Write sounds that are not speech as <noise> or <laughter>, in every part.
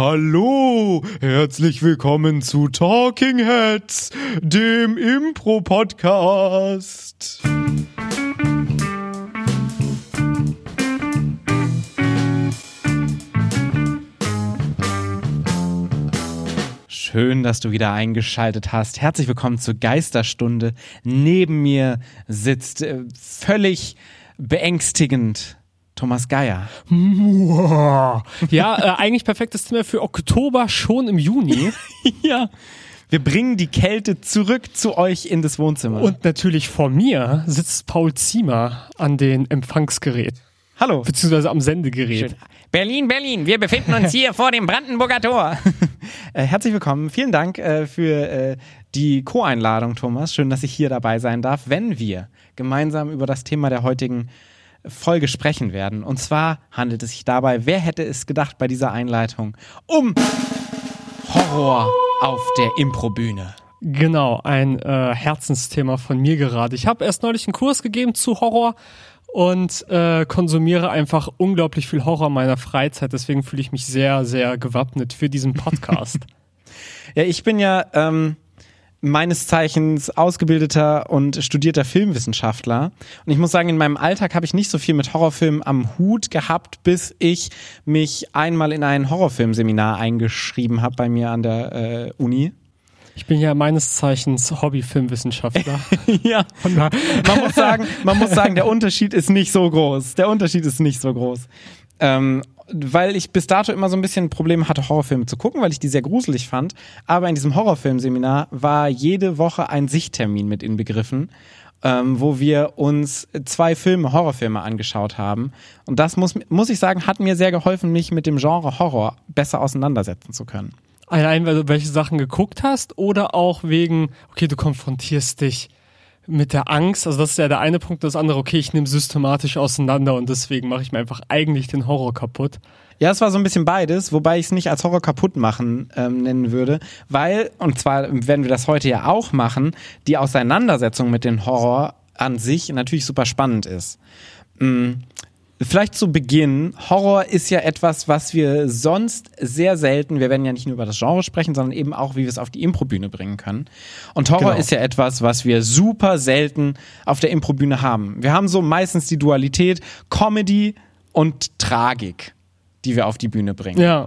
Hallo, herzlich willkommen zu Talking Heads, dem Impro-Podcast. Schön, dass du wieder eingeschaltet hast. Herzlich willkommen zur Geisterstunde. Neben mir sitzt äh, völlig beängstigend Thomas Geier. Ja, äh, eigentlich perfektes Thema für Oktober, schon im Juni. <laughs> ja. Wir bringen die Kälte zurück zu euch in das Wohnzimmer. Und natürlich vor mir sitzt Paul Ziemer an den Empfangsgerät. Hallo. Beziehungsweise am Sendegerät. Schön. Berlin, Berlin, wir befinden uns hier vor dem Brandenburger Tor. <laughs> äh, herzlich willkommen. Vielen Dank äh, für äh, die Co-Einladung, Thomas. Schön, dass ich hier dabei sein darf, wenn wir gemeinsam über das Thema der heutigen Folge sprechen werden. Und zwar handelt es sich dabei, wer hätte es gedacht bei dieser Einleitung, um Horror auf der Improbühne. Genau, ein äh, Herzensthema von mir gerade. Ich habe erst neulich einen Kurs gegeben zu Horror und äh, konsumiere einfach unglaublich viel Horror in meiner Freizeit. Deswegen fühle ich mich sehr, sehr gewappnet für diesen Podcast. <laughs> ja, ich bin ja ähm, meines Zeichens ausgebildeter und studierter Filmwissenschaftler. Und ich muss sagen, in meinem Alltag habe ich nicht so viel mit Horrorfilmen am Hut gehabt, bis ich mich einmal in ein Horrorfilmseminar eingeschrieben habe bei mir an der äh, Uni. Ich bin ja meines Zeichens Hobby-Filmwissenschaftler. <laughs> ja. Man muss sagen, man muss sagen, der Unterschied ist nicht so groß. Der Unterschied ist nicht so groß. Ähm, weil ich bis dato immer so ein bisschen ein Problem hatte, Horrorfilme zu gucken, weil ich die sehr gruselig fand. Aber in diesem Horrorfilmseminar war jede Woche ein Sichttermin mit inbegriffen, ähm, wo wir uns zwei Filme, Horrorfilme angeschaut haben. Und das muss, muss ich sagen, hat mir sehr geholfen, mich mit dem Genre Horror besser auseinandersetzen zu können. Allein, weil du welche Sachen geguckt hast oder auch wegen, okay, du konfrontierst dich mit der Angst, also das ist ja der eine Punkt, das andere, okay, ich nehme systematisch auseinander und deswegen mache ich mir einfach eigentlich den Horror kaputt. Ja, es war so ein bisschen beides, wobei ich es nicht als Horror kaputt machen ähm, nennen würde, weil, und zwar werden wir das heute ja auch machen, die Auseinandersetzung mit dem Horror an sich natürlich super spannend ist. Mhm. Vielleicht zu Beginn, Horror ist ja etwas, was wir sonst sehr selten, wir werden ja nicht nur über das Genre sprechen, sondern eben auch, wie wir es auf die Improbühne bringen können. Und Horror genau. ist ja etwas, was wir super selten auf der Improbühne haben. Wir haben so meistens die Dualität Comedy und Tragik, die wir auf die Bühne bringen. Ja.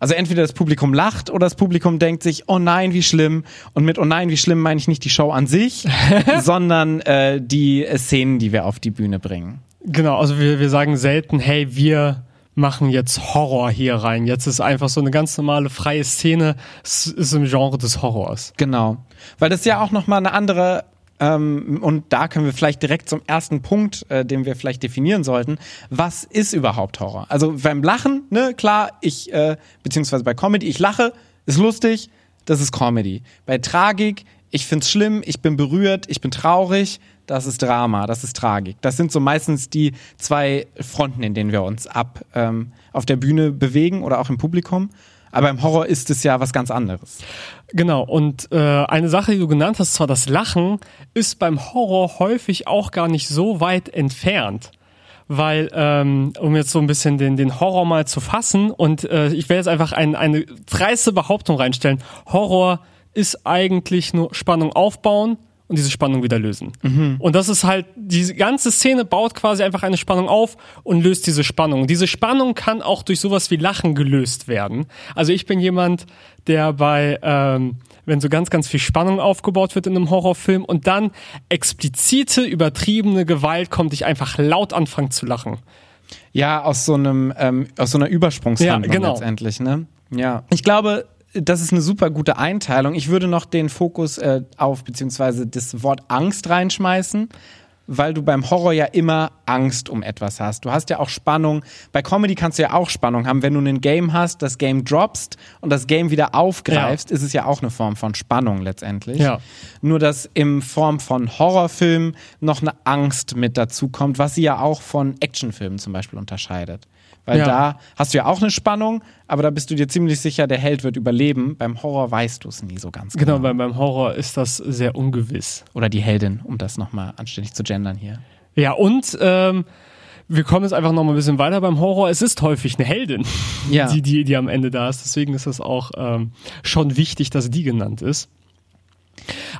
Also entweder das Publikum lacht oder das Publikum denkt sich, oh nein, wie schlimm. Und mit oh nein, wie schlimm meine ich nicht die Show an sich, <laughs> sondern äh, die Szenen, die wir auf die Bühne bringen. Genau, also wir, wir sagen selten, hey, wir machen jetzt Horror hier rein. Jetzt ist einfach so eine ganz normale freie Szene, es ist im Genre des Horrors. Genau, weil das ja auch nochmal eine andere ähm, und da können wir vielleicht direkt zum ersten Punkt, äh, den wir vielleicht definieren sollten. Was ist überhaupt Horror? Also beim Lachen, ne, klar, ich, äh, beziehungsweise bei Comedy, ich lache, ist lustig, das ist Comedy. Bei Tragik, ich find's schlimm, ich bin berührt, ich bin traurig, das ist Drama, das ist Tragik. Das sind so meistens die zwei Fronten, in denen wir uns ab ähm, auf der Bühne bewegen oder auch im Publikum. Aber im Horror ist es ja was ganz anderes. Genau, und äh, eine Sache, die du genannt hast, zwar das Lachen, ist beim Horror häufig auch gar nicht so weit entfernt. Weil, ähm, um jetzt so ein bisschen den, den Horror mal zu fassen, und äh, ich werde jetzt einfach ein, eine dreiste Behauptung reinstellen. Horror ist eigentlich nur Spannung aufbauen, und diese Spannung wieder lösen. Mhm. Und das ist halt, diese ganze Szene baut quasi einfach eine Spannung auf und löst diese Spannung. Diese Spannung kann auch durch sowas wie Lachen gelöst werden. Also ich bin jemand, der bei, ähm, wenn so ganz, ganz viel Spannung aufgebaut wird in einem Horrorfilm und dann explizite, übertriebene Gewalt kommt, ich einfach laut anfange zu lachen. Ja, aus so einem, ähm, aus so einer Übersprungshandlung ja, genau. letztendlich, ne? Ja. Ich glaube, das ist eine super gute Einteilung. Ich würde noch den Fokus äh, auf beziehungsweise das Wort Angst reinschmeißen, weil du beim Horror ja immer Angst um etwas hast. Du hast ja auch Spannung. Bei Comedy kannst du ja auch Spannung haben. Wenn du ein Game hast, das Game droppst und das Game wieder aufgreifst, ja. ist es ja auch eine Form von Spannung letztendlich. Ja. Nur, dass in Form von Horrorfilmen noch eine Angst mit dazu kommt, was sie ja auch von Actionfilmen zum Beispiel unterscheidet. Weil ja. da hast du ja auch eine Spannung, aber da bist du dir ziemlich sicher, der Held wird überleben. Beim Horror weißt du es nie so ganz genau. Genau, weil beim Horror ist das sehr ungewiss. Oder die Heldin, um das nochmal anständig zu gendern hier. Ja, und ähm, wir kommen jetzt einfach noch mal ein bisschen weiter beim Horror. Es ist häufig eine Heldin, Ja. die, die, die am Ende da ist. Deswegen ist es auch ähm, schon wichtig, dass die genannt ist.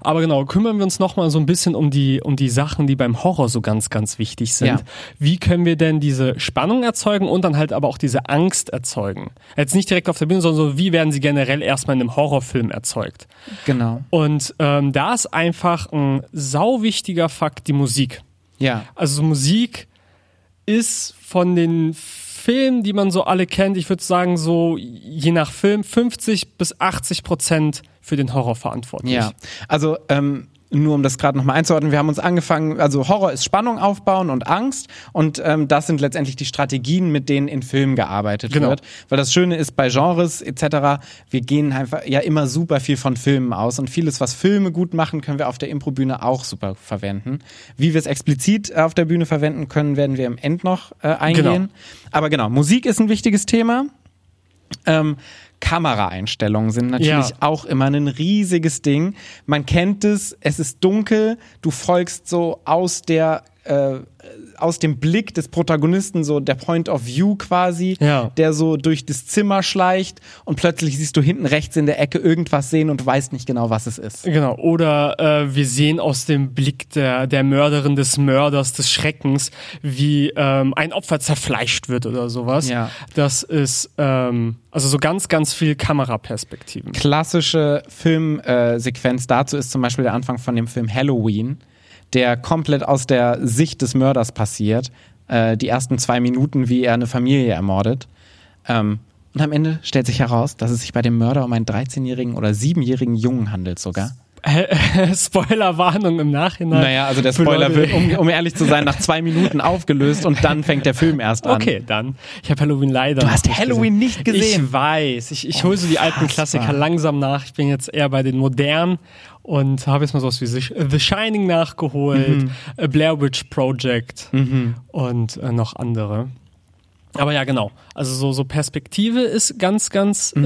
Aber genau, kümmern wir uns noch mal so ein bisschen um die, um die Sachen, die beim Horror so ganz, ganz wichtig sind. Ja. Wie können wir denn diese Spannung erzeugen und dann halt aber auch diese Angst erzeugen? Jetzt nicht direkt auf der Bühne, sondern so, wie werden sie generell erstmal in einem Horrorfilm erzeugt? Genau. Und ähm, da ist einfach ein sau wichtiger Fakt die Musik. Ja. Also Musik ist von den Filmen, die man so alle kennt, ich würde sagen so je nach Film 50 bis 80 Prozent für den Horror verantwortlich. Ja, also ähm, nur um das gerade nochmal einzuordnen, wir haben uns angefangen, also Horror ist Spannung aufbauen und Angst und ähm, das sind letztendlich die Strategien, mit denen in Filmen gearbeitet Genau. wird. Weil das Schöne ist bei Genres etc., wir gehen einfach ja immer super viel von Filmen aus und vieles, was Filme gut machen, können wir auf der Improbühne auch super verwenden. Wie wir es explizit äh, auf der Bühne verwenden können, werden wir im End noch äh, eingehen. Genau. Aber genau, Musik ist ein wichtiges Thema. Ähm, Kameraeinstellungen sind natürlich Ja. auch immer ein riesiges Ding. Man kennt es, es ist dunkel, du folgst so aus der äh, aus dem Blick des Protagonisten so der Point of View quasi, Ja. der so durch das Zimmer schleicht und plötzlich siehst du hinten rechts in der Ecke irgendwas sehen und du weißt nicht genau, was es ist. Genau, oder äh, wir sehen aus dem Blick der, der Mörderin, des Mörders, des Schreckens, wie ähm, ein Opfer zerfleischt wird oder sowas. Ja. Das ist ähm, also so ganz, ganz viel Kameraperspektiven. Klassische Filmsequenz dazu ist zum Beispiel der Anfang von dem Film Halloween, der komplett aus der Sicht des Mörders passiert. Äh, die ersten zwei Minuten, wie er eine Familie ermordet. Ähm, und am Ende stellt sich heraus, dass es sich bei dem Mörder um einen 13-jährigen oder 7-jährigen Jungen handelt sogar. <laughs> Spoilerwarnung im Nachhinein. Naja, also der Spoiler wird, um, um ehrlich zu sein, nach zwei Minuten aufgelöst und dann fängt der Film erst an. Okay, dann. Ich habe Halloween leider. Du hast Halloween nicht gesehen. Ich weiß. Ich, ich hole so die alten. Klassiker langsam nach. Ich bin jetzt eher bei den modernen und habe jetzt mal sowas wie The The Shining nachgeholt, Mhm. äh, Blair Witch Project und äh, noch andere. Aber ja, genau. Also so, so Perspektive ist ganz, ganz, Mhm.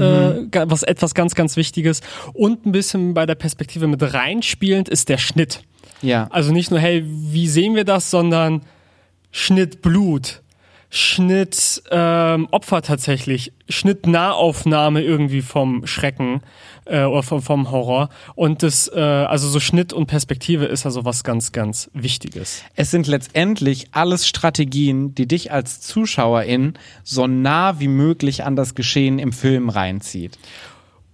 äh, was etwas ganz, ganz Wichtiges. Und ein bisschen bei der Perspektive mit reinspielend ist der Schnitt. Ja. Also nicht nur, hey, wie sehen wir das, sondern Schnitt Blut, Schnitt ähm, Opfer tatsächlich, Schnitt Nahaufnahme irgendwie vom Schrecken äh, oder vom, vom Horror. Und das, äh, also so Schnitt und Perspektive ist also was ganz, ganz Wichtiges. Es sind letztendlich alles Strategien, die dich als Zuschauerin so nah wie möglich an das Geschehen im Film reinzieht.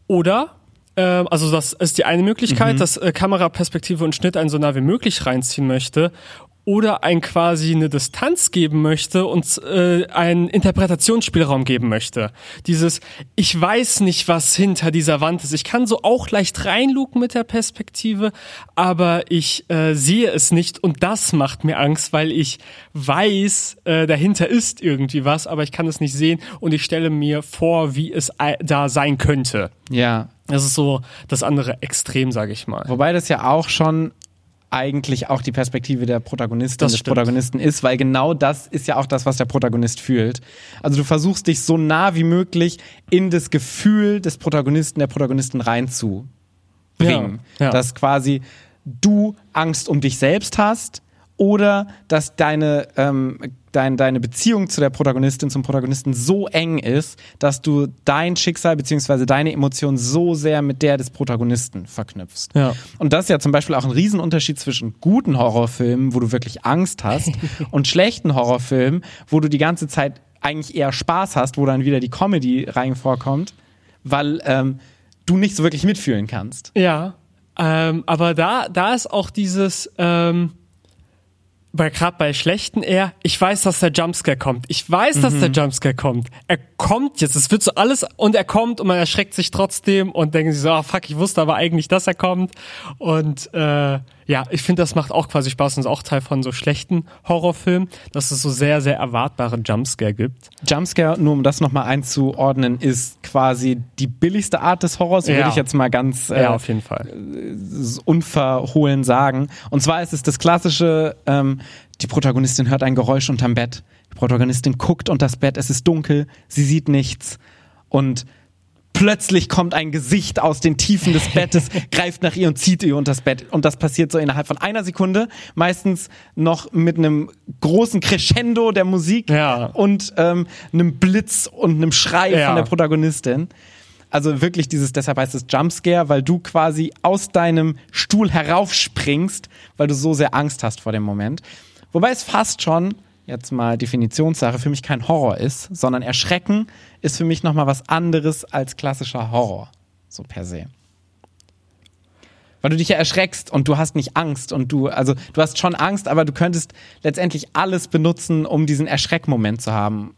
Oder ähm, also das ist die eine Möglichkeit, dass äh, Kameraperspektive und Schnitt einen so nah wie möglich reinziehen möchte. Oder ein quasi eine Distanz geben möchte und äh, einen Interpretationsspielraum geben möchte. Dieses, ich weiß nicht, was hinter dieser Wand ist. Ich kann so auch leicht reinluken mit der Perspektive, aber ich äh, sehe es nicht und das macht mir Angst, weil ich weiß, äh, dahinter ist irgendwie was, aber ich kann es nicht sehen und ich stelle mir vor, wie es da sein könnte. Ja. Das ist so das andere Extrem, sage ich mal. Wobei das ja auch schon eigentlich auch die Perspektive der Protagonistin Das des stimmt. Protagonisten ist, weil genau das ist ja auch das, was der Protagonist fühlt. Also du versuchst dich so nah wie möglich in das Gefühl des Protagonisten, der Protagonisten reinzubringen. Ja, ja. Dass quasi du Angst um dich selbst hast oder dass deine, ähm, dein, deine Beziehung zu der Protagonistin, zum Protagonisten so eng ist, dass du dein Schicksal beziehungsweise deine Emotionen so sehr mit der des Protagonisten verknüpfst. Ja. Und das ist ja zum Beispiel auch ein Riesenunterschied zwischen guten Horrorfilmen, wo du wirklich Angst hast, <laughs> und schlechten Horrorfilmen, wo du die ganze Zeit eigentlich eher Spaß hast, wo dann wieder die Comedy rein vorkommt, weil ähm, du nicht so wirklich mitfühlen kannst. Ja, ähm, aber da, da ist auch dieses, ähm, gerade bei schlechten eher, ich weiß, dass der Jumpscare kommt. Ich weiß, dass der Jumpscare kommt. Er kommt jetzt. Es wird so alles und er kommt und man erschreckt sich trotzdem und denken sich so, ah fuck, ich wusste aber eigentlich, dass er kommt. Und äh, ja, ich finde, das macht auch quasi Spaß und ist auch Teil von so schlechten Horrorfilmen, dass es so sehr, sehr erwartbare Jumpscare gibt. Jumpscare, nur um das nochmal einzuordnen, ist quasi die billigste Art des Horrors, würde Ja. ich jetzt mal ganz äh, Ja, auf jeden Fall. unverhohlen sagen. Und zwar ist es das klassische, ähm, die Protagonistin hört ein Geräusch unterm Bett. Die Protagonistin guckt unter das Bett, es ist dunkel, sie sieht nichts. Und Plötzlich kommt ein Gesicht aus den Tiefen des Bettes, <laughs> greift nach ihr und zieht ihr unter das Bett. Und das passiert so innerhalb von einer Sekunde. Meistens noch mit einem großen Crescendo der Musik Ja. und ähm, einem Blitz und einem Schrei Ja. von der Protagonistin. Also wirklich dieses, deshalb heißt es Jumpscare, weil du quasi aus deinem Stuhl heraufspringst, weil du so sehr Angst hast vor dem Moment. Wobei es fast schon, jetzt mal Definitionssache, für mich kein Horror ist, sondern Erschrecken ist für mich nochmal was anderes als klassischer Horror. So per se. Weil du dich ja erschreckst und du hast nicht Angst und du, also du hast schon Angst, aber du könntest letztendlich alles benutzen, um diesen Erschreckmoment zu haben.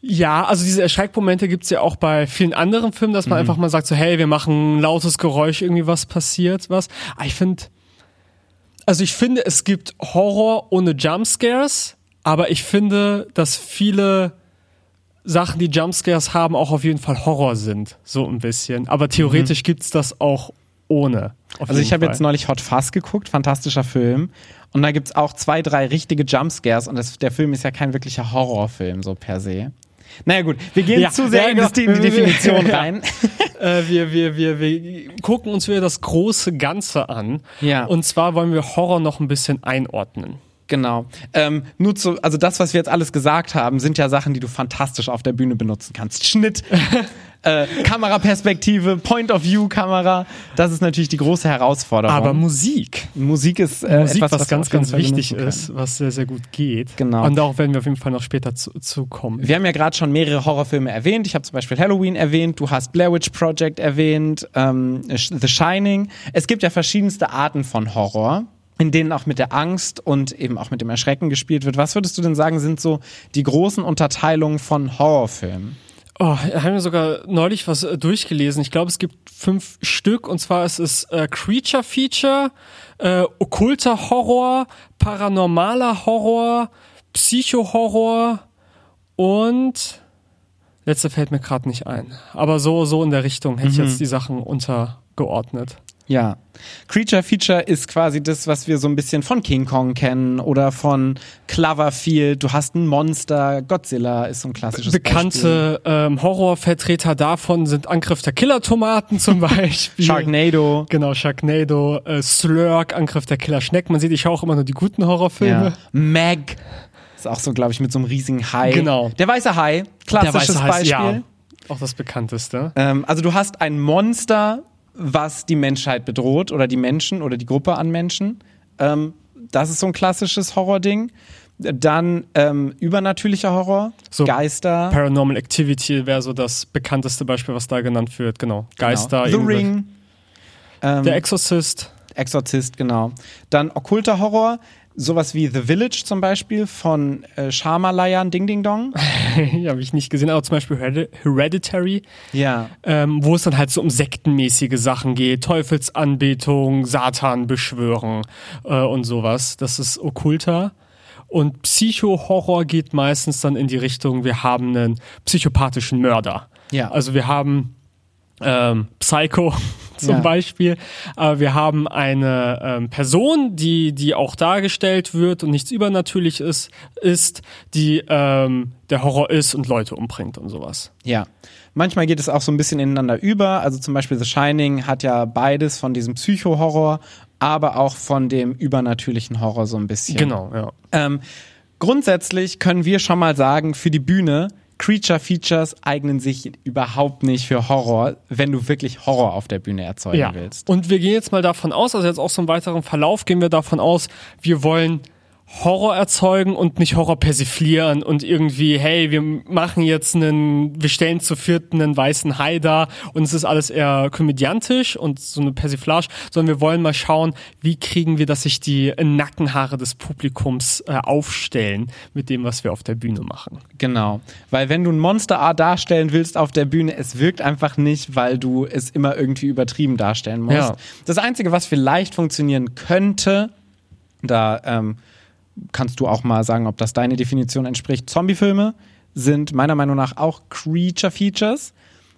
Ja, also diese Erschreckmomente gibt's ja auch bei vielen anderen Filmen, dass man einfach mal sagt so, hey, wir machen ein lautes Geräusch, irgendwie was passiert, was. Aber ich finde, also ich finde, es gibt Horror ohne Jumpscares, aber ich finde, dass viele Sachen, die Jumpscares haben, auch auf jeden Fall Horror sind, so ein bisschen. Aber theoretisch gibt's das auch ohne. Also ich habe jetzt neulich Hot Fuzz geguckt, fantastischer Film. Und da gibt's auch zwei, drei richtige Jumpscares und das, der Film ist ja kein wirklicher Horrorfilm, so per se. Naja gut, wir gehen Ja, zu sehr ja, in, das, in genau. die Definition <laughs> rein. Äh, wir, wir, wir, wir gucken uns wieder das große Ganze an. Ja. Und zwar wollen wir Horror noch ein bisschen einordnen. Genau. Ähm, nur zu, also das, was wir jetzt alles gesagt haben, sind ja Sachen, die du fantastisch auf der Bühne benutzen kannst. Schnitt, <laughs> äh, Kameraperspektive, Point-of-View-Kamera. Das ist natürlich die große Herausforderung. Aber Musik. Musik ist äh, Musik, etwas, was, was ganz, ganz wichtig ist, was sehr, sehr gut geht. Genau. Und darauf werden wir auf jeden Fall noch später zu, zu kommen. Wir haben ja gerade schon mehrere Horrorfilme erwähnt. Ich habe zum Beispiel Halloween erwähnt, du hast Blair Witch Project erwähnt, ähm, The Shining. Es gibt ja verschiedenste Arten von Horror, in denen auch mit der Angst und eben auch mit dem Erschrecken gespielt wird. Was würdest du denn sagen, sind so die großen Unterteilungen von Horrorfilmen? Oh, haben wir sogar neulich was äh, durchgelesen. Ich glaube, es gibt fünf Stück. Und zwar ist es äh, Creature Feature, äh, okkulter Horror, paranormaler Horror, Psycho-Horror und letzte fällt mir gerade nicht ein. Aber so, so in der Richtung hätte ich jetzt die Sachen untergeordnet. Ja. Creature Feature ist quasi das, was wir so ein bisschen von King Kong kennen oder von Cloverfield. Du hast ein Monster, Godzilla ist so ein klassisches Beispiel. Bekannte ähm, Horrorvertreter davon sind Angriff der Killertomaten zum <laughs> Beispiel. Sharknado. Genau, Sharknado, äh, Slurk, Angriff der Killerschnecken. Man sieht, ich schaue auch immer nur die guten Horrorfilme. Ja. Meg. Ist auch so, glaube ich, mit so einem riesigen Hai. Genau. Der weiße Hai. Klassisches weiße Hai, Beispiel. ja. Auch das bekannteste. Ähm, also du hast ein Monster, was die Menschheit bedroht oder die Menschen oder die Gruppe an Menschen. Ähm, das ist so ein klassisches Horrording. Dann ähm, übernatürlicher Horror, So Geister, Paranormal Activity wäre so das bekannteste Beispiel, was da genannt wird. Genau. Geister. genau. The Ring, ähm, Der Exorcist. Exorzist, genau. Dann okkulter Horror, sowas wie The Village zum Beispiel von äh, Shyamalan Ding Ding Dong. <laughs> ja, habe ich nicht gesehen, aber zum Beispiel Heredi- Hereditary, Ja, ähm, wo es dann halt so um sektenmäßige Sachen geht, Teufelsanbetung, Satan beschwören äh, und sowas. Das ist okkulter. Und Psycho-Horror geht meistens dann in die Richtung, wir haben einen psychopathischen Mörder. Ja. Also wir haben ähm, Psycho zum Ja. Beispiel. Aber wir haben eine ähm, Person, die, die auch dargestellt wird und nichts übernatürlich ist, ist, die ähm, der Horror ist und Leute umbringt und sowas. Ja. Manchmal geht es auch so ein bisschen ineinander über. Also zum Beispiel The Shining hat ja beides von diesem Psycho-Horror, aber auch von dem übernatürlichen Horror so ein bisschen. Genau, ja. Ähm, grundsätzlich können wir schon mal sagen, für die Bühne, Creature Features eignen sich überhaupt nicht für Horror, wenn du wirklich Horror auf der Bühne erzeugen ja. willst. Und wir gehen jetzt mal davon aus, also jetzt auch so im weiteren Verlauf gehen wir davon aus, wir wollen Horror erzeugen und nicht Horror persiflieren und irgendwie, hey, wir machen jetzt einen, wir stellen zu vierten einen weißen Hai da und es ist alles eher komödiantisch und so eine Persiflage, sondern wir wollen mal schauen, wie kriegen wir, dass sich die Nackenhaare des Publikums äh, aufstellen mit dem, was wir auf der Bühne machen. Genau. Weil wenn du ein Monster A darstellen willst auf der Bühne, es wirkt einfach nicht, weil du es immer irgendwie übertrieben darstellen musst. Ja. Das Einzige, was vielleicht funktionieren könnte, da ähm, kannst du auch mal sagen, ob das deine Definition entspricht. Zombiefilme sind meiner Meinung nach auch Creature Features,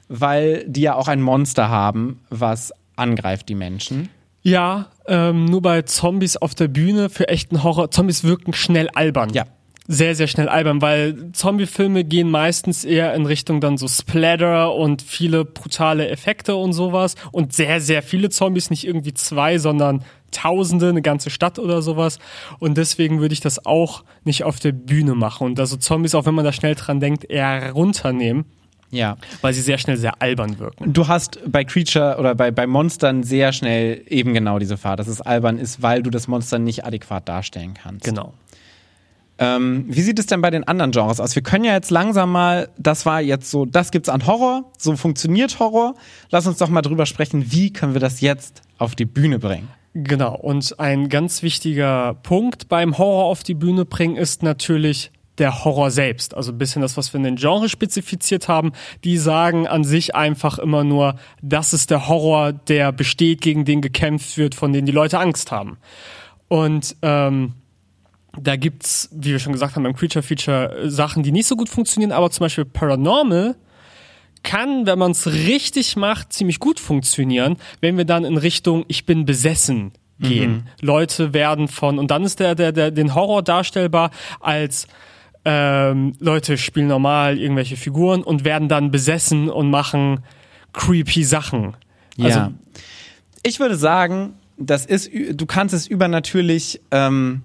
weil die ja auch ein Monster haben, was angreift die Menschen. Ja, ähm, nur bei Zombies auf der Bühne für echten Horror, Zombies wirken schnell albern. Ja. sehr, sehr schnell albern, weil Zombie-Filme gehen meistens eher in Richtung dann so Splatter und viele brutale Effekte und sowas und sehr, sehr viele Zombies, nicht irgendwie zwei, sondern Tausende, eine ganze Stadt oder sowas. Und deswegen würde ich das auch nicht auf der Bühne machen und also Zombies, auch wenn man da schnell dran denkt, eher runternehmen. Ja. Weil sie sehr schnell sehr albern wirken. Du hast bei Creature oder bei, bei Monstern sehr schnell eben genau diese Fahrt, dass es albern ist, weil du das Monster nicht adäquat darstellen kannst. Genau. Ähm, wie sieht es denn bei den anderen Genres aus? Wir können ja jetzt langsam mal, das war jetzt so, das gibt's an Horror, so funktioniert Horror. Lass uns doch mal drüber sprechen, wie können wir das jetzt auf die Bühne bringen? Genau. Und ein ganz wichtiger Punkt beim Horror auf die Bühne bringen ist natürlich der Horror selbst. Also ein bisschen das, was wir in den Genre spezifiziert haben. Die sagen an sich einfach immer nur, das ist der Horror, der besteht, gegen den gekämpft wird, von dem die Leute Angst haben. Und ähm, da gibt's, wie wir schon gesagt haben, beim Creature Feature Sachen, die nicht so gut funktionieren, aber zum Beispiel Paranormal kann, wenn man es richtig macht, ziemlich gut funktionieren, wenn wir dann in Richtung Ich bin besessen gehen. Mhm. Leute werden von, und dann ist der, der, der, den Horror darstellbar als ähm, Leute spielen normal irgendwelche Figuren und werden dann besessen und machen creepy Sachen. Also, ja. Ich würde sagen, das ist, du kannst es übernatürlich ähm,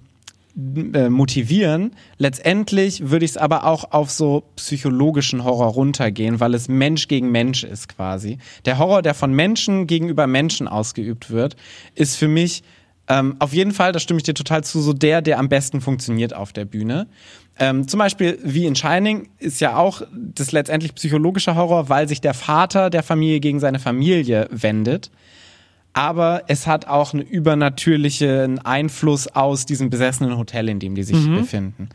äh, motivieren. Letztendlich würde ich es aber auch auf so psychologischen Horror runtergehen, weil es Mensch gegen Mensch ist quasi. Der Horror, der von Menschen gegenüber Menschen ausgeübt wird, ist für mich ähm, auf jeden Fall, da stimme ich dir total zu, so der, der am besten funktioniert auf der Bühne. Ähm, zum Beispiel wie in Shining ist ja auch das letztendlich psychologische Horror, weil sich der Vater der Familie gegen seine Familie wendet aber es hat auch einen übernatürlichen Einfluss aus diesem besessenen Hotel, in dem die sich mhm. befinden.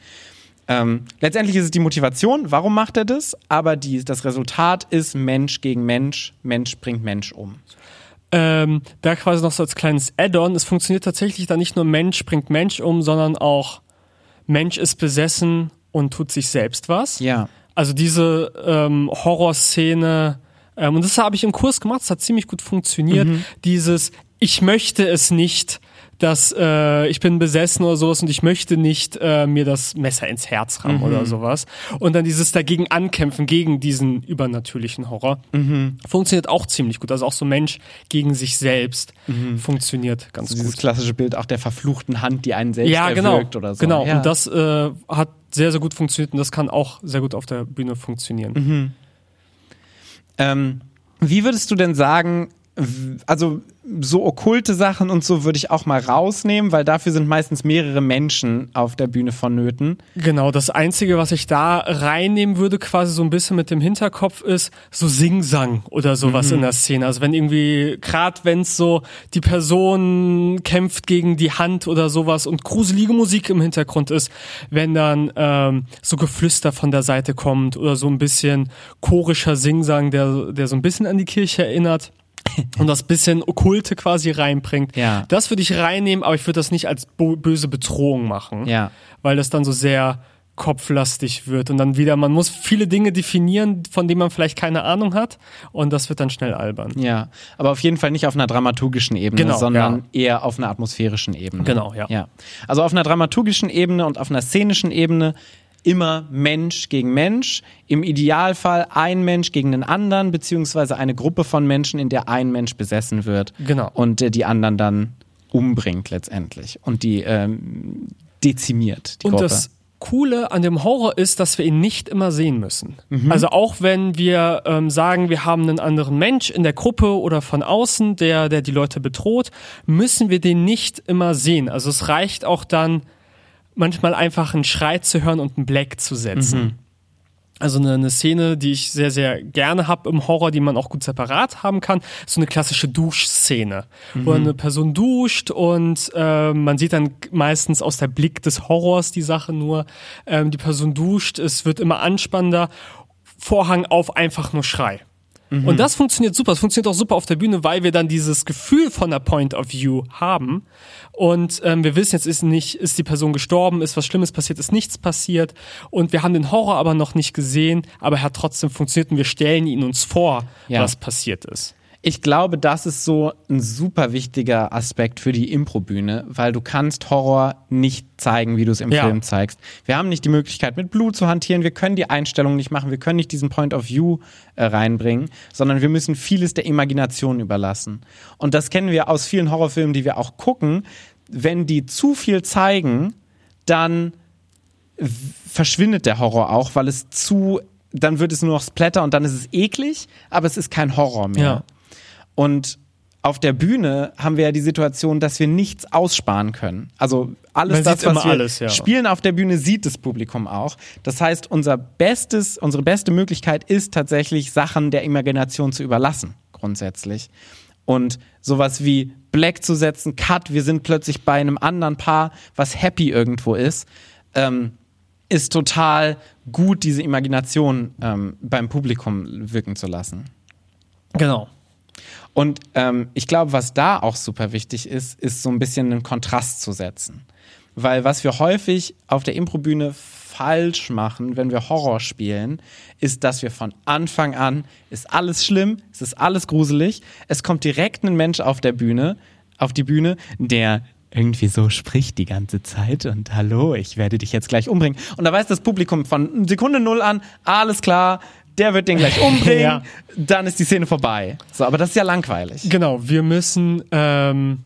Ähm, letztendlich ist es die Motivation, warum macht er das? Aber die, das Resultat ist Mensch gegen Mensch, Mensch bringt Mensch um. Ähm, da quasi noch so als kleines Add-on, es funktioniert tatsächlich da nicht nur Mensch bringt Mensch um, sondern auch Mensch ist besessen und tut sich selbst was. Ja. Also diese ähm, Horrorszene, ähm, und das habe ich im Kurs gemacht, es hat ziemlich gut funktioniert. Mhm. Dieses, ich möchte es nicht, dass äh, ich bin besessen oder sowas und ich möchte nicht äh, mir das Messer ins Herz rammen mhm. oder sowas. Und dann dieses dagegen ankämpfen, gegen diesen übernatürlichen Horror, mhm. funktioniert auch ziemlich gut. Also auch so Mensch gegen sich selbst mhm. funktioniert ganz also dieses gut. Dieses klassische Bild auch der verfluchten Hand, die einen selbst ja, genau, oder so. Genau, ja. und das äh, hat sehr, sehr gut funktioniert und das kann auch sehr gut auf der Bühne funktionieren. Ähm, wie würdest du denn sagen, also so okkulte Sachen und so würde ich auch mal rausnehmen, weil dafür sind meistens mehrere Menschen auf der Bühne vonnöten. Genau, das Einzige, was ich da reinnehmen würde, quasi so ein bisschen mit dem Hinterkopf, ist so Singsang oder sowas mhm. in der Szene. Also wenn irgendwie, gerade wenn es so die Person kämpft gegen die Hand oder sowas und gruselige Musik im Hintergrund ist, wenn dann ähm, so Geflüster von der Seite kommt oder so ein bisschen chorischer Singsang, der, der so ein bisschen an die Kirche erinnert <laughs> und das bisschen Okkulte quasi reinbringt. Ja. Das würde ich reinnehmen, aber ich würde das nicht als böse Bedrohung machen. Ja. Weil das dann so sehr kopflastig wird und dann wieder, man muss viele Dinge definieren, von denen man vielleicht keine Ahnung hat und das wird dann schnell albern. Ja, aber auf jeden Fall nicht auf einer dramaturgischen Ebene, genau, sondern ja. eher auf einer atmosphärischen Ebene. Genau, ja. ja. Also auf einer dramaturgischen Ebene und auf einer szenischen Ebene immer Mensch gegen Mensch. Im Idealfall ein Mensch gegen den anderen, beziehungsweise eine Gruppe von Menschen, in der ein Mensch besessen wird. Genau. Und der die anderen dann umbringt letztendlich und die ähm, dezimiert. Die und Gruppe. das Coole an dem Horror ist, dass wir ihn nicht immer sehen müssen. Mhm. Also auch wenn wir ähm, sagen, wir haben einen anderen Mensch in der Gruppe oder von außen, der, der die Leute bedroht, müssen wir den nicht immer sehen. Also es reicht auch dann, manchmal einfach einen Schrei zu hören und einen Black zu setzen. Mhm. Also eine, eine Szene, die ich sehr, sehr gerne habe im Horror, die man auch gut separat haben kann, so eine klassische Duschszene, mhm. wo eine Person duscht und äh, man sieht dann meistens aus der Blick des Horrors die Sache nur. Ähm, die Person duscht, es wird immer anspannender, Vorhang auf, einfach nur Schrei. Mhm. Und das funktioniert super. Es funktioniert auch super auf der Bühne, weil wir dann dieses Gefühl von der Point of View haben. Und ähm, wir wissen jetzt ist nicht, ist die Person gestorben, ist was Schlimmes passiert, ist nichts passiert. Und wir haben den Horror aber noch nicht gesehen, aber er hat trotzdem funktioniert und wir stellen ihn uns vor, ja. was passiert ist. Ich glaube, das ist so ein super wichtiger Aspekt für die Improbühne, weil du kannst Horror nicht zeigen, wie du es im Ja. Film zeigst. Wir haben nicht die Möglichkeit, mit Blut zu hantieren, wir können die Einstellung nicht machen, wir können nicht diesen Point of View äh, reinbringen, sondern wir müssen vieles der Imagination überlassen. Und das kennen wir aus vielen Horrorfilmen, die wir auch gucken. Wenn die zu viel zeigen, dann verschwindet der Horror auch, weil es zu, dann wird es nur noch Splatter und dann ist es eklig, aber es ist kein Horror mehr. Ja. Und auf der Bühne haben wir ja die Situation, dass wir nichts aussparen können. Also alles Man das, was immer wir alles, ja. spielen auf der Bühne, sieht das Publikum auch. Das heißt, unser bestes, unsere beste Möglichkeit ist tatsächlich, Sachen der Imagination zu überlassen, grundsätzlich. Und sowas wie Black zu setzen, Cut, wir sind plötzlich bei einem anderen Paar, was happy irgendwo ist, ähm, ist total gut, diese Imagination ähm, beim Publikum wirken zu lassen. Genau. Und ähm, ich glaube, was da auch super wichtig ist, ist so ein bisschen einen Kontrast zu setzen. Weil was wir häufig auf der Improbühne falsch machen, wenn wir Horror spielen, ist, dass wir von Anfang an, ist alles schlimm, es ist alles gruselig, es kommt direkt ein Mensch auf der Bühne, auf die Bühne, der irgendwie so spricht die ganze Zeit und hallo, ich werde dich jetzt gleich umbringen. Und da weiß das Publikum von Sekunde null an, alles klar, der wird den gleich <laughs> umbringen, Ja. dann ist die Szene vorbei. So, aber das ist ja langweilig. Genau, wir müssen, ähm,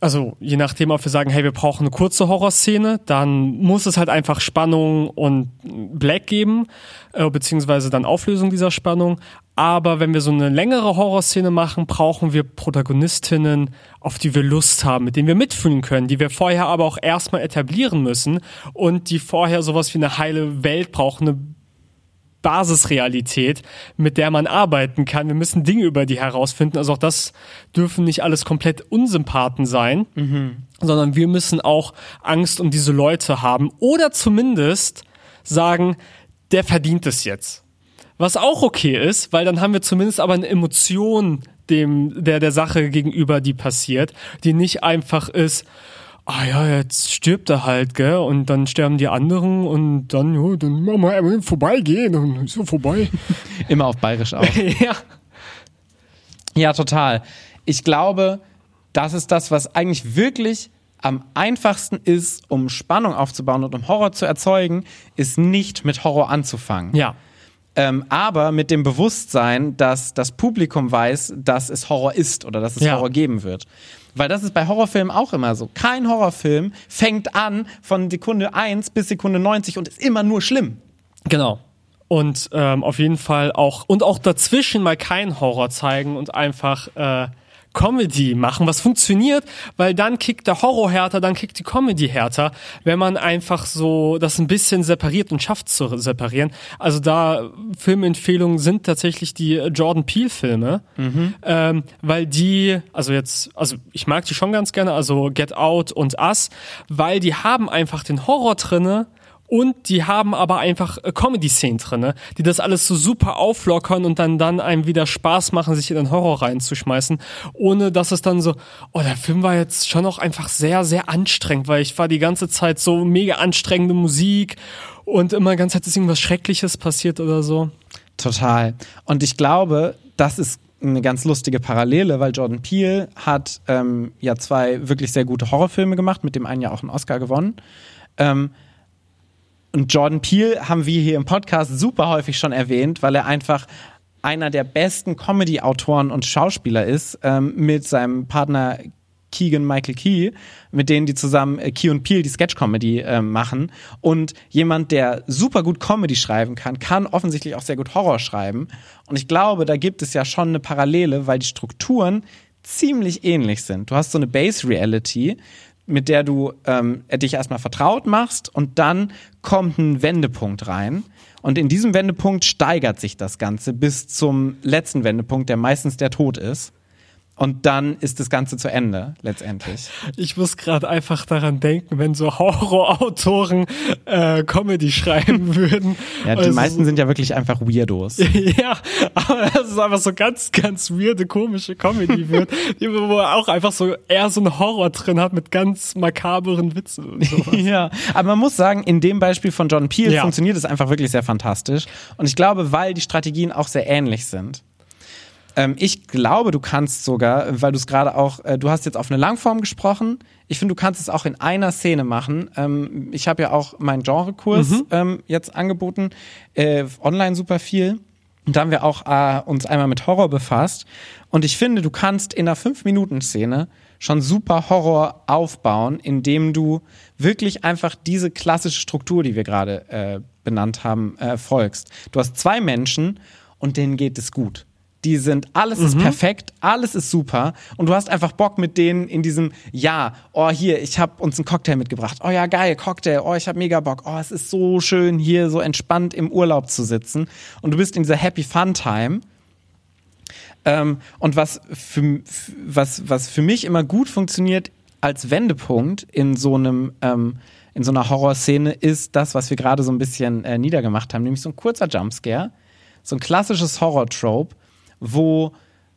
also je nachdem, ob wir sagen, hey, wir brauchen eine kurze Horrorszene, dann muss es halt einfach Spannung und Black geben, äh, beziehungsweise dann Auflösung dieser Spannung. Aber wenn wir so eine längere Horrorszene machen, brauchen wir Protagonistinnen, auf die wir Lust haben, mit denen wir mitfühlen können, die wir vorher aber auch erstmal etablieren müssen und die vorher sowas wie eine heile Welt brauchen, eine Basisrealität, mit der man arbeiten kann. Wir müssen Dinge über die herausfinden. Also auch das dürfen nicht alles komplett Unsympathen sein, sondern wir müssen auch Angst um diese Leute haben oder zumindest sagen, der verdient es jetzt. Was auch okay ist, weil dann haben wir zumindest aber eine Emotion dem, der, der Sache gegenüber, die passiert, die nicht einfach ist, ah ja, jetzt stirbt er halt, gell, und dann sterben die anderen und dann, ja, dann machen wir einmal vorbeigehen und ist so vorbei. <laughs> Immer auf Bayerisch auch. <laughs> ja. Ja, total. Ich glaube, das ist das, was eigentlich wirklich am einfachsten ist, um Spannung aufzubauen und um Horror zu erzeugen, ist nicht mit Horror anzufangen. Ja. Ähm, aber mit dem Bewusstsein, dass das Publikum weiß, dass es Horror ist oder dass es Ja. Horror geben wird. Weil das ist bei Horrorfilmen auch immer so. Kein Horrorfilm fängt an von Sekunde 1 bis Sekunde 90 und ist immer nur schlimm. Genau. Und ähm, auf jeden Fall auch, und auch dazwischen mal keinen Horror zeigen und einfach äh, Comedy machen, was funktioniert, weil dann kickt der Horror härter, dann kickt die Comedy härter, wenn man einfach so das ein bisschen separiert und schafft zu separieren. Also da Filmempfehlungen sind tatsächlich die Jordan Peele Filme, ähm, weil die, also jetzt, also ich mag die schon ganz gerne, also Get Out und Us, weil die haben einfach den Horror drinne, und die haben aber einfach äh, Comedy-Szenen drinne, die das alles so super auflockern und dann dann einem wieder Spaß machen, sich in den Horror reinzuschmeißen, ohne dass es dann so, oh, der Film war jetzt schon auch einfach sehr, sehr anstrengend, weil ich war die ganze Zeit so mega anstrengende Musik und immer die ganze Zeit ist irgendwas Schreckliches passiert oder so. Total. Und ich glaube, das ist eine ganz lustige Parallele, weil Jordan Peele hat ähm, ja zwei wirklich sehr gute Horrorfilme gemacht, mit dem einen ja auch einen Oscar gewonnen. Ähm, und Jordan Peele haben wir hier im Podcast super häufig schon erwähnt, weil er einfach einer der besten Comedy-Autoren und Schauspieler ist, ähm, mit seinem Partner Keegan Michael Key, mit denen die zusammen äh, Key und Peele die Sketch-Comedy äh, machen. Und jemand, der super gut Comedy schreiben kann, kann offensichtlich auch sehr gut Horror schreiben. Und ich glaube, da gibt es ja schon eine Parallele, weil die Strukturen ziemlich ähnlich sind. Du hast so eine Base-Reality, mit der du ähm, dich erstmal vertraut machst und dann kommt ein Wendepunkt rein. Und in diesem Wendepunkt steigert sich das Ganze bis zum letzten Wendepunkt, der meistens der Tod ist. Und dann ist das Ganze zu Ende, letztendlich. Ich muss gerade einfach daran denken, wenn so Horrorautoren äh, Comedy schreiben <laughs> würden. Ja, die Also meisten sind ja wirklich einfach Weirdos. <laughs> Ja, aber das ist einfach so ganz, ganz weirde, komische Comedy wird, wo er auch einfach so eher so einen Horror drin hat mit ganz makaberen Witzen und sowas. <laughs> ja, aber man muss sagen, in dem Beispiel von John Peel Ja. funktioniert es einfach wirklich sehr fantastisch. Und ich glaube, weil die Strategien auch sehr ähnlich sind. Ähm, ich glaube, du kannst sogar, weil du es gerade auch, äh, du hast jetzt auf eine Langform gesprochen. Ich finde, du kannst es auch in einer Szene machen. Ähm, ich habe ja auch meinen Genrekurs Mhm. ähm, jetzt angeboten, äh, online super viel. Und da haben wir auch äh, uns einmal mit Horror befasst. Und ich finde, du kannst in einer 5-Minuten-Szene schon super Horror aufbauen, indem du wirklich einfach diese klassische Struktur, die wir gerade äh, benannt haben, äh, folgst. Du hast zwei Menschen und denen geht es gut. Die sind, alles ist perfekt, alles ist super und du hast einfach Bock mit denen in diesem, ja, oh hier, ich habe uns einen Cocktail mitgebracht, oh ja, geil, Cocktail, oh, ich habe mega Bock, oh, es ist so schön, hier so entspannt im Urlaub zu sitzen. Und du bist in dieser Happy Fun Time. Ähm, und was für, was, was für mich immer gut funktioniert als Wendepunkt in so einem, ähm, in so einer Horrorszene ist das, was wir gerade so ein bisschen äh, niedergemacht haben, nämlich so ein kurzer Jumpscare, so ein klassisches Horror-Trope, wo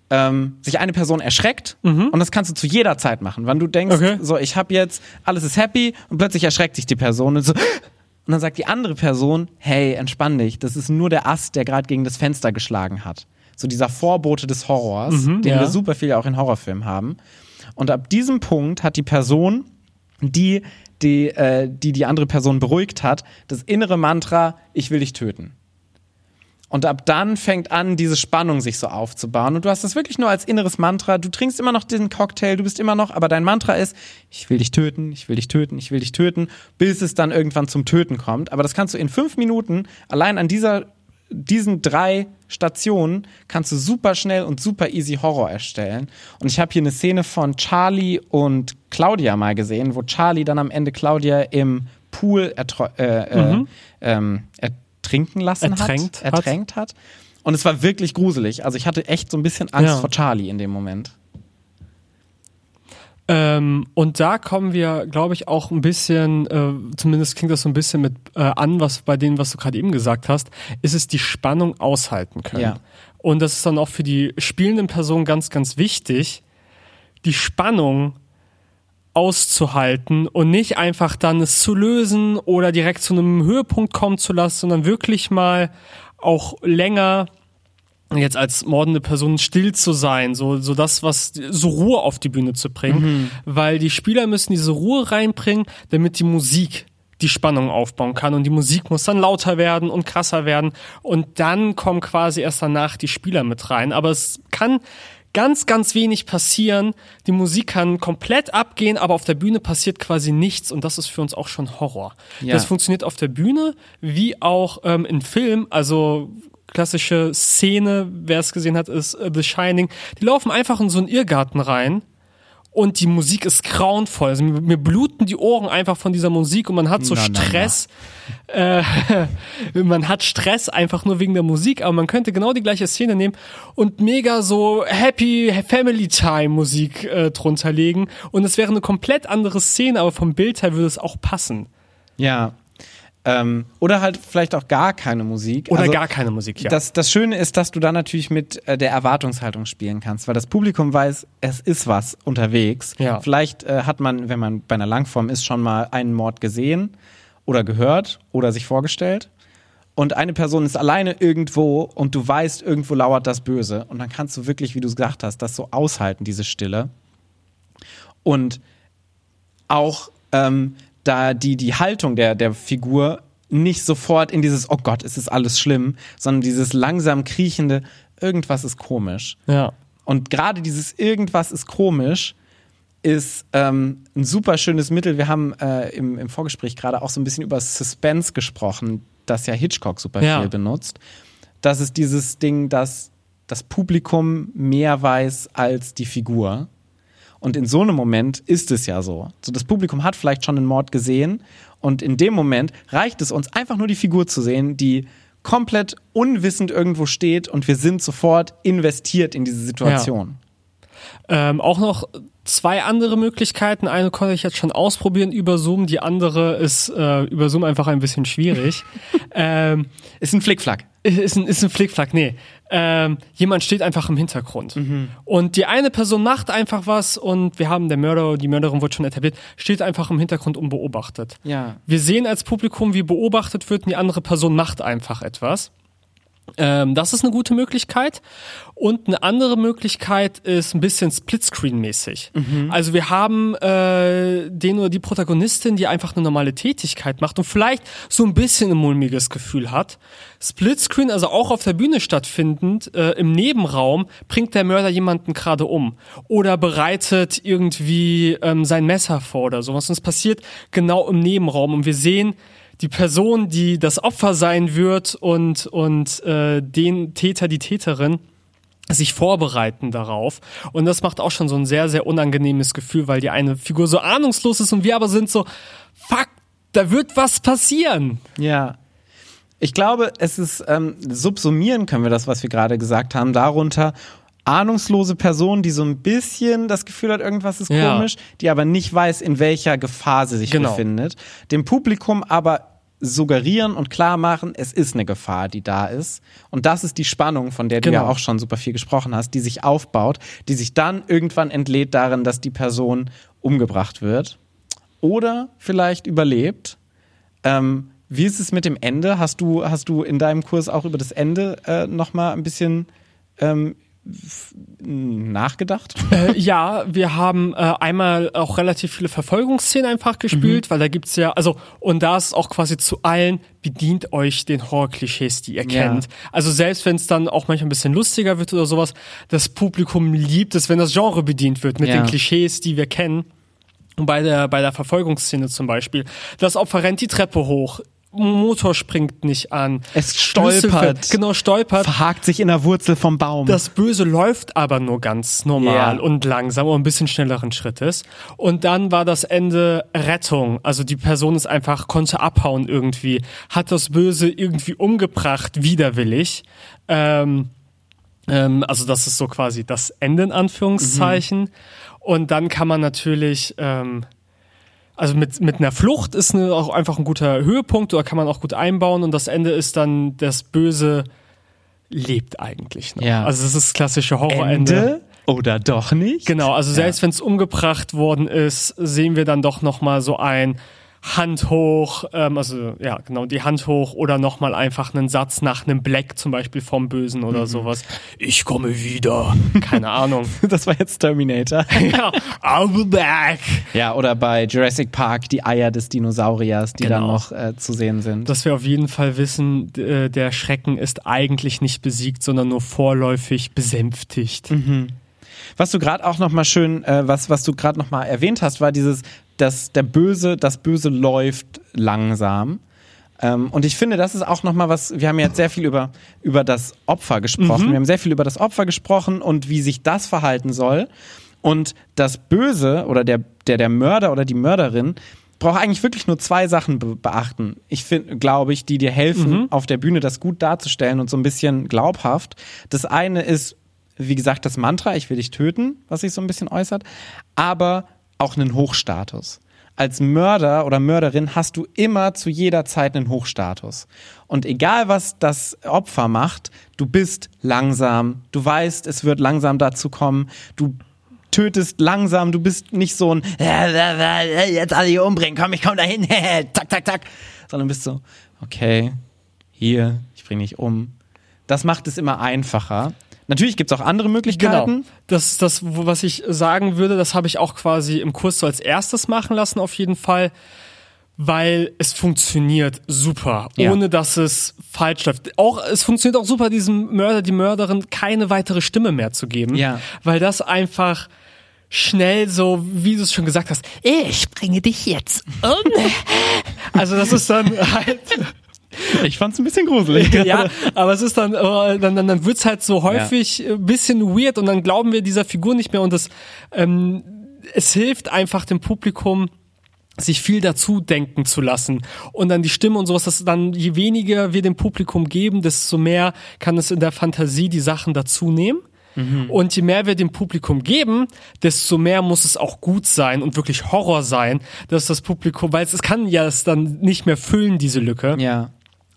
ähm, sich eine Person erschreckt und das kannst du zu jeder Zeit machen. Wann du denkst, Okay. so ich habe jetzt, alles ist happy und plötzlich erschreckt sich die Person und so und dann sagt die andere Person, hey, entspann dich, das ist nur der Ast, der gerade gegen das Fenster geschlagen hat. So dieser Vorbote des Horrors, den ja. wir super viel auch in Horrorfilmen haben. Und ab diesem Punkt hat die Person, die die, äh, die, die andere Person beruhigt hat, das innere Mantra, ich will dich töten. Und ab dann fängt an, diese Spannung sich so aufzubauen. Und du hast das wirklich nur als inneres Mantra. Du trinkst immer noch diesen Cocktail, du bist immer noch, aber dein Mantra ist, ich will dich töten, ich will dich töten, ich will dich töten, bis es dann irgendwann zum Töten kommt. Aber das kannst du in fünf Minuten allein an dieser, diesen drei Stationen kannst du super schnell und super easy Horror erstellen. Und ich habe hier eine Szene von Charlie und Claudia mal gesehen, wo Charlie dann am Ende Claudia im Pool äh, äh, ähm, ertrinken lassen Ertränkt hat. hat. Ertränkt hat. Und es war wirklich gruselig. Also ich hatte echt so ein bisschen Angst Ja. vor Charlie in dem Moment. Ähm, und da kommen wir, glaube ich, auch ein bisschen, äh, zumindest klingt das so ein bisschen mit äh, an, was bei dem, was du gerade eben gesagt hast, ist es die Spannung aushalten können. Ja. Und das ist dann auch für die spielenden Personen ganz, ganz wichtig, die Spannung auszuhalten und nicht einfach dann es zu lösen oder direkt zu einem Höhepunkt kommen zu lassen, sondern wirklich mal auch länger jetzt als mordende Person still zu sein, so, so das, was, so Ruhe auf die Bühne zu bringen, weil die Spieler müssen diese Ruhe reinbringen, damit die Musik die Spannung aufbauen kann und die Musik muss dann lauter werden und krasser werden. Und dann kommen quasi erst danach die Spieler mit rein, aber es kann ganz, ganz wenig passieren. Die Musik kann komplett abgehen, aber auf der Bühne passiert quasi nichts und das ist für uns auch schon Horror. Ja. Das funktioniert auf der Bühne wie auch ähm, in Film, also klassische Szene, wer es gesehen hat, ist äh, The Shining. Die laufen einfach in so einen Irrgarten rein und die Musik ist grauenvoll. Also mir, mir bluten die Ohren einfach von dieser Musik und man hat so Na, na, na. Stress. Äh, <laughs> man hat Stress einfach nur wegen der Musik, aber man könnte genau die gleiche Szene nehmen und mega so Happy Family Time Musik äh, drunter legen und es wäre eine komplett andere Szene, aber vom Bild her würde es auch passen. Ja. Ähm, oder halt vielleicht auch gar keine Musik. Oder Also, gar keine Musik, ja. Das, das Schöne ist, dass du da natürlich mit äh, der Erwartungshaltung spielen kannst, weil das Publikum weiß, es ist was unterwegs. Ja. Vielleicht äh, hat man, wenn man bei einer Langform ist, schon mal einen Mord gesehen oder gehört oder sich vorgestellt. Und eine Person ist alleine irgendwo und du weißt, irgendwo lauert das Böse. Und dann kannst du wirklich, wie du es gesagt hast, das so aushalten, diese Stille. Und auch ähm, da die, die Haltung der, der Figur nicht sofort in dieses, oh Gott, es ist alles schlimm, sondern dieses langsam kriechende, irgendwas ist komisch. ja. Und gerade dieses irgendwas ist komisch ist ähm, ein super schönes Mittel. Wir haben äh, im, im Vorgespräch gerade auch so ein bisschen über Suspense gesprochen, das ja Hitchcock super Ja. viel benutzt. Das ist dieses Ding, dass das Publikum mehr weiß als die Figur. Und in so einem Moment ist es ja so. so. Das Publikum hat vielleicht schon einen Mord gesehen und in dem Moment reicht es uns einfach nur die Figur zu sehen, die komplett unwissend irgendwo steht und wir sind sofort investiert in diese Situation. Ähm, auch noch zwei andere Möglichkeiten. Eine konnte ich jetzt schon ausprobieren über Zoom, die andere ist äh, über Zoom einfach ein bisschen schwierig. <laughs> ähm, Ist ein Flickflack. ist ein, ist ein Flickflack, nee. Ähm, jemand steht einfach im Hintergrund. Und die eine Person macht einfach was und wir haben der Mörder, die Mörderin wurde schon etabliert, steht einfach im Hintergrund und beobachtet. Ja. Wir sehen als Publikum, wie beobachtet wird und die andere Person macht einfach etwas. Ähm, das ist eine gute Möglichkeit. Und eine andere Möglichkeit ist ein bisschen Splitscreen-mäßig. Also wir haben äh, den oder die Protagonistin, die einfach eine normale Tätigkeit macht und vielleicht so ein bisschen ein mulmiges Gefühl hat. Splitscreen, also auch auf der Bühne stattfindend, äh, im Nebenraum bringt der Mörder jemanden gerade um oder bereitet irgendwie ähm, sein Messer vor oder sowas. Und es passiert genau im Nebenraum und wir sehen die Person, die das Opfer sein wird und, und äh, den Täter, die Täterin sich vorbereiten darauf. Und das macht auch schon so ein sehr, sehr unangenehmes Gefühl, weil die eine Figur so ahnungslos ist und wir aber sind so, fuck, da wird was passieren. Ja. Ich glaube, es ist, ähm, subsumieren können wir das, was wir gerade gesagt haben, darunter ahnungslose Person, die so ein bisschen das Gefühl hat, irgendwas ist Ja. komisch, die aber nicht weiß, in welcher Gefahr sie sich Genau. befindet. Dem Publikum aber suggerieren und klar machen, es ist eine Gefahr, die da ist. Und das ist die Spannung, von der du ja Genau. auch schon super viel gesprochen hast, die sich aufbaut, die sich dann irgendwann entlädt darin, dass die Person umgebracht wird oder vielleicht überlebt. Ähm, wie ist es mit dem Ende? Hast du, hast du in deinem Kurs auch über das Ende äh, nochmal ein bisschen ähm, nachgedacht? Äh, ja, wir haben äh, einmal auch relativ viele Verfolgungsszenen einfach gespielt, weil da gibt's ja, also, und da ist auch quasi zu allen, bedient euch den Horror-Klischees, die ihr Ja. kennt. Also selbst wenn es dann auch manchmal ein bisschen lustiger wird oder sowas, das Publikum liebt es, wenn das Genre bedient wird mit Ja. den Klischees, die wir kennen. Und bei der, bei der Verfolgungsszene zum Beispiel. Das Opfer rennt die Treppe hoch, Motor springt nicht an. Es stolpert. Genau, stolpert. Verhakt sich in der Wurzel vom Baum. Das Böse läuft aber nur ganz normal Ja. und langsam und ein bisschen schnelleren Schrittes. Und dann war das Ende Rettung. Also die Person ist einfach, konnte abhauen irgendwie, hat das Böse irgendwie umgebracht, widerwillig. Ähm, ähm, also das ist so quasi das Ende in Anführungszeichen. Und dann kann man natürlich, ähm, also mit, mit einer Flucht ist eine, auch einfach ein guter Höhepunkt oder kann man auch gut einbauen und das Ende ist dann das Böse lebt eigentlich noch. Ja. Also das ist das klassische Horrorende. Ende oder doch nicht? Genau, also selbst wenn es umgebracht worden ist, sehen wir dann doch noch mal so ein Hand hoch, ähm, also ja genau die Hand hoch oder noch mal einfach einen Satz nach einem Black zum Beispiel vom Bösen oder sowas. Ich komme wieder. Keine Ahnung. <laughs> Das war jetzt Terminator. <laughs> ja, I'll be back. ja, oder bei Jurassic Park die Eier des Dinosauriers, die dann Genau. noch äh, zu sehen sind. Dass wir auf jeden Fall wissen, äh, der Schrecken ist eigentlich nicht besiegt, sondern nur vorläufig besänftigt. Was du gerade auch noch mal schön, äh, was was du gerade noch mal erwähnt hast, war dieses, dass der Böse, das Böse läuft langsam. Ähm, und ich finde, das ist auch noch mal was. Wir haben jetzt sehr viel über über das Opfer gesprochen. Wir haben sehr viel über das Opfer gesprochen und wie sich das verhalten soll. Und das Böse oder der der der Mörder oder die Mörderin braucht eigentlich wirklich nur zwei Sachen be beachten. Ich finde, glaube ich, die dir helfen, auf der Bühne das gut darzustellen und so ein bisschen glaubhaft. Das eine ist wie gesagt, das Mantra, ich will dich töten, was sich so ein bisschen äußert, aber auch einen Hochstatus. Als Mörder oder Mörderin hast du immer zu jeder Zeit einen Hochstatus. Und egal was das Opfer macht, du bist langsam, du weißt, es wird langsam dazu kommen, du tötest langsam, du bist nicht so ein <laughs> jetzt alle hier umbringen, komm, ich komm dahin, zack, <laughs> zack, zack, sondern bist so, okay, hier, ich bring dich um. Das macht es immer einfacher. Natürlich gibt es auch andere Möglichkeiten. Genau. Das, das, was ich sagen würde, das habe ich auch quasi im Kurs so als erstes machen lassen, auf jeden Fall, weil es funktioniert super, Ja. ohne dass es falsch läuft. Auch, es funktioniert auch super, diesem Mörder, die Mörderin keine weitere Stimme mehr zu geben, Ja. weil das einfach schnell so, wie du es schon gesagt hast, ich bringe dich jetzt um. <laughs> also das ist dann halt Ich fand's ein bisschen gruselig. <laughs> ja, <laughs> aber es ist dann, äh, dann, dann, dann wird's halt so häufig ein bisschen weird und dann glauben wir dieser Figur nicht mehr und das, ähm, es hilft einfach dem Publikum, sich viel dazu denken zu lassen und dann die Stimme und sowas, dass dann je weniger wir dem Publikum geben, desto mehr kann es in der Fantasie die Sachen dazu nehmen. Und je mehr wir dem Publikum geben, desto mehr muss es auch gut sein und wirklich Horror sein, dass das Publikum, weil es, es kann ja es dann nicht mehr füllen, diese Lücke Ja.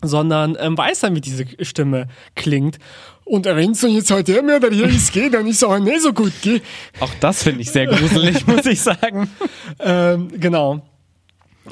Sondern ähm, weiß dann, wie diese Stimme klingt. Und wenn es jetzt halt der Mörder hier ist, geht, dann ist auch nicht so gut, gell? Auch das finde ich sehr gruselig, <laughs> muss ich sagen. Ähm, genau.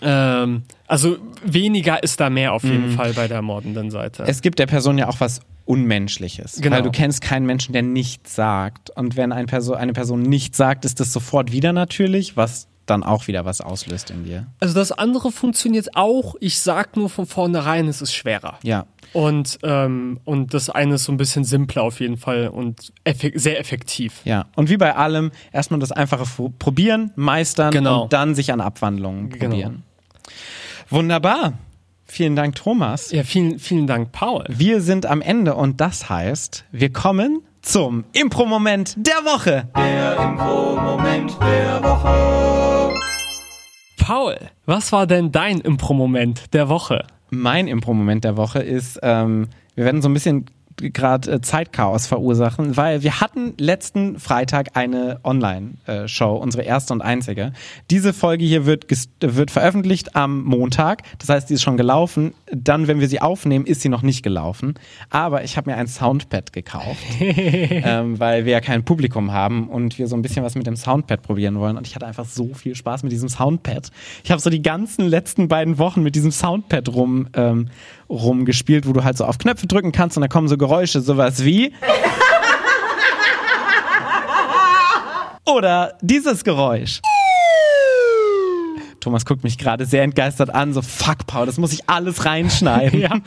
Ähm, also weniger ist da mehr auf jeden Fall bei der mordenden Seite. Es gibt der Person ja auch was Unmenschliches. Genau. Weil du kennst keinen Menschen, der nichts sagt. Und wenn eine Person, eine Person nichts sagt, ist das sofort wieder natürlich, was dann auch wieder was auslöst in dir. Also das andere funktioniert auch. Ich sag nur von vornherein, es ist schwerer. Ja. Und, ähm, und das eine ist so ein bisschen simpler auf jeden Fall und effek sehr effektiv. Ja. Und wie bei allem, erstmal das einfache probieren, meistern Genau. und dann sich an Abwandlungen Genau. probieren. Wunderbar. Vielen Dank, Thomas. Ja, vielen, vielen Dank, Paul. Wir sind am Ende und das heißt, wir kommen zum Impro-Moment der Woche. Paul, was war denn dein Impro-Moment der Woche? Mein Impro-Moment der Woche ist, ähm, wir werden so ein bisschen gerade äh, Zeitchaos verursachen, weil wir hatten letzten Freitag eine Online-Show, unsere erste und einzige. Diese Folge hier wird, wird veröffentlicht am Montag, das heißt, die ist schon gelaufen. Dann, wenn wir sie aufnehmen, ist sie noch nicht gelaufen. Aber ich habe mir ein Soundpad gekauft, <laughs> ähm, weil wir ja kein Publikum haben und wir so ein bisschen was mit dem Soundpad probieren wollen. Und ich hatte einfach so viel Spaß mit diesem Soundpad. Ich habe so die ganzen letzten beiden Wochen mit diesem Soundpad rum ähm, rumgespielt, wo du halt so auf Knöpfe drücken kannst und da kommen so Geräusche, sowas wie oder dieses Geräusch. Thomas guckt mich gerade sehr entgeistert an, so fuck Paul, das muss ich alles reinschneiden. <laughs> Ja.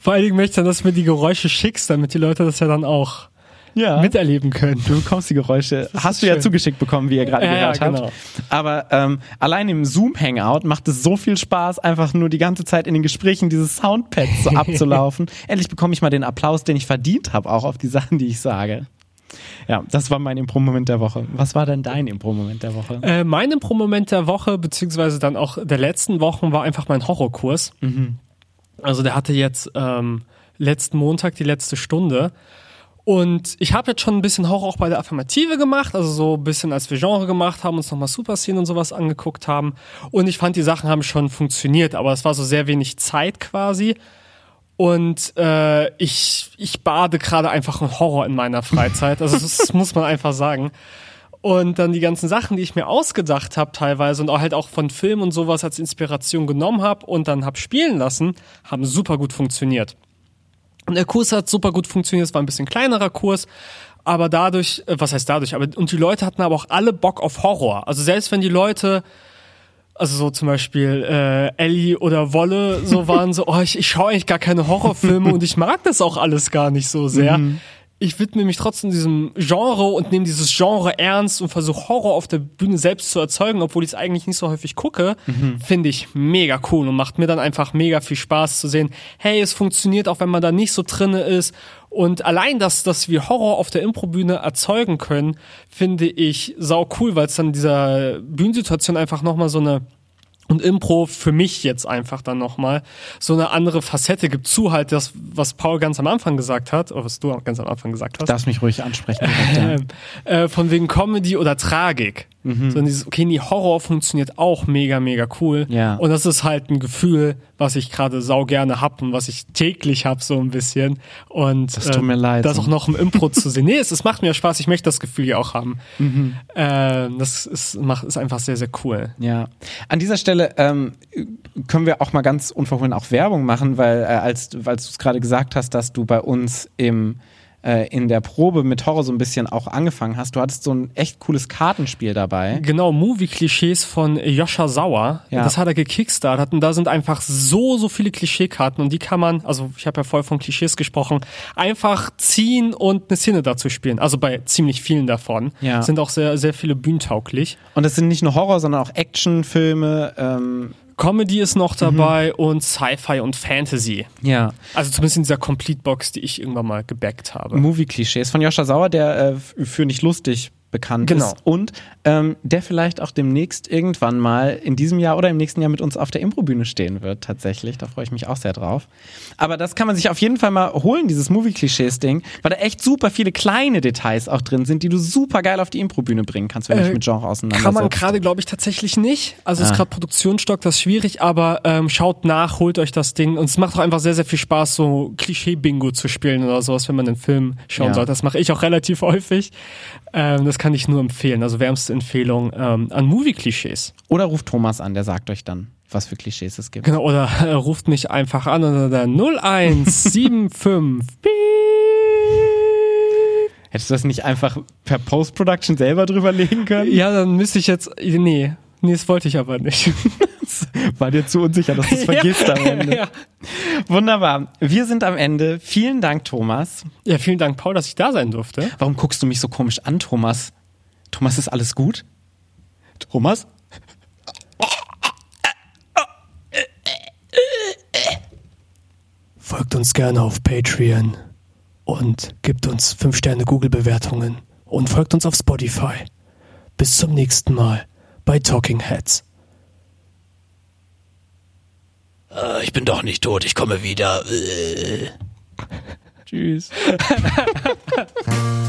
Vor allen Dingen möchte ich dann, dass du mir die Geräusche schickst, damit die Leute das ja dann auch ja. miterleben können. Du bekommst die Geräusche, hast du ja schön. zugeschickt bekommen, wie ihr gerade Ja, ja, gehört habt. genau. Aber ähm, allein im Zoom-Hangout macht es so viel Spaß, einfach nur die ganze Zeit in den Gesprächen dieses Soundpad so <laughs> abzulaufen. Endlich bekomme ich mal den Applaus, den ich verdient habe, auch auf die Sachen, die ich sage. Ja, das war mein Impro-Moment der Woche. Was war denn dein Impro-Moment der Woche? Äh, mein Impro-Moment der Woche, beziehungsweise dann auch der letzten Wochen, war einfach mein Horrorkurs. Also der hatte jetzt ähm, letzten Montag die letzte Stunde. Und ich habe jetzt schon ein bisschen Horror auch bei der Affirmative gemacht, also so ein bisschen als wir Genre gemacht haben, uns nochmal Superszenen und sowas angeguckt haben. Und ich fand, die Sachen haben schon funktioniert, aber es war so sehr wenig Zeit quasi. Und äh, ich, ich bade gerade einfach in Horror in meiner Freizeit. Also das, muss man einfach sagen. Und dann die ganzen Sachen, die ich mir ausgedacht habe teilweise und auch halt auch von Film und sowas als Inspiration genommen habe und dann hab spielen lassen, haben super gut funktioniert. Und der Kurs hat super gut funktioniert, es war ein bisschen kleinerer Kurs, aber dadurch, äh, was heißt dadurch, aber und die Leute hatten aber auch alle Bock auf Horror. Also selbst wenn die Leute also so zum Beispiel äh, Ellie oder Wolle so waren so, <laughs> oh, ich, ich schaue eigentlich gar keine Horrorfilme und ich mag das auch alles gar nicht so sehr. Ich widme mich trotzdem diesem Genre und nehme dieses Genre ernst und versuche Horror auf der Bühne selbst zu erzeugen, obwohl ich es eigentlich nicht so häufig gucke, finde ich mega cool und macht mir dann einfach mega viel Spaß zu sehen, hey, es funktioniert auch, wenn man da nicht so drinne ist. Und allein das, dass wir Horror auf der Improbühne erzeugen können, finde ich sau cool, weil es dann dieser Bühnensituation einfach nochmal so eine und Impro für mich jetzt einfach dann nochmal so eine andere Facette gibt zu halt das, was Paul ganz am Anfang gesagt hat, oder was du auch ganz am Anfang gesagt hast. Darfst mich ruhig ansprechen. direkt, ja. <laughs> Äh, von wegen Comedy oder Tragik. Mhm. So in dieses, okay, nee, Horror funktioniert auch mega, mega cool. Ja. Und das ist halt ein Gefühl, was ich gerade sau gerne hab und was ich täglich hab so ein bisschen. Und Das tut mir leid. das auch noch im Impro zu sehen. <laughs> Nee, es, es macht mir Spaß. Ich möchte das Gefühl ja auch haben. Mhm. Äh, das ist, macht, ist einfach sehr, sehr cool. Ja, an dieser Stelle ähm, können wir auch mal ganz unverhohlen auch Werbung machen, weil äh, als, als du es gerade gesagt hast, dass du bei uns im in der Probe mit Horror so ein bisschen auch angefangen hast. Du hattest so ein echt cooles Kartenspiel dabei. Genau, Movie-Klischees von Joscha Sauer. Ja. Das hat er gekickstartet und da sind einfach so, so viele Klischeekarten und die kann man, also ich habe ja vorher von Klischees gesprochen, einfach ziehen und eine Szene dazu spielen. Also bei ziemlich vielen davon Ja. sind auch sehr, sehr viele bühnentauglich. Und es sind nicht nur Horror, sondern auch Actionfilme. Ähm, Comedy ist noch dabei und Sci-Fi und Fantasy. ja, Also zumindest in dieser Complete-Box, die ich irgendwann mal gebackt habe. Movie-Klischees von Joscha Sauer, der äh, für nicht lustig bekannt Genau. ist und ähm, der vielleicht auch demnächst irgendwann mal in diesem Jahr oder im nächsten Jahr mit uns auf der Improbühne stehen wird, tatsächlich. Da freue ich mich auch sehr drauf. Aber das kann man sich auf jeden Fall mal holen, dieses Movie-Klischees-Ding, weil da echt super viele kleine Details auch drin sind, die du super geil auf die Improbühne bringen kannst, wenn du dich Äh, mit Genre auseinandersetzt. Kann man gerade, glaube ich, tatsächlich nicht. Also ist Ah. gerade Produktionsstock, das ist schwierig, aber ähm, schaut nach, holt euch das Ding. Und es macht auch einfach sehr, sehr viel Spaß, so Klischee-Bingo zu spielen oder sowas, wenn man einen Film schauen Ja. soll. Das mache ich auch relativ häufig. Ähm, das kann ich nur empfehlen. Also wärmste Empfehlung ähm, an Movie-Klischees. Oder ruft Thomas an, der sagt euch dann, was für Klischees es gibt. Genau, oder äh, ruft mich einfach an unter der 0175. <laughs> Piep. Hättest du das nicht einfach per Post-Production selber drüberlegen können? Ja, dann müsste ich jetzt. Nee, nee, das wollte ich aber nicht. <laughs> War dir zu unsicher, dass du es <laughs> vergisst am Ende. Ja. Wunderbar. Wir sind am Ende. Vielen Dank, Thomas. ja, vielen Dank, Paul, dass ich da sein durfte. Warum guckst du mich so komisch an, Thomas? Thomas, ist alles gut? Thomas? Folgt uns gerne auf Patreon und gibt uns 5 Sterne Google-Bewertungen und folgt uns auf Spotify. Bis zum nächsten Mal bei Talking Heads. Äh, ich bin doch nicht tot, ich komme wieder. Äh. Tschüss. <laughs>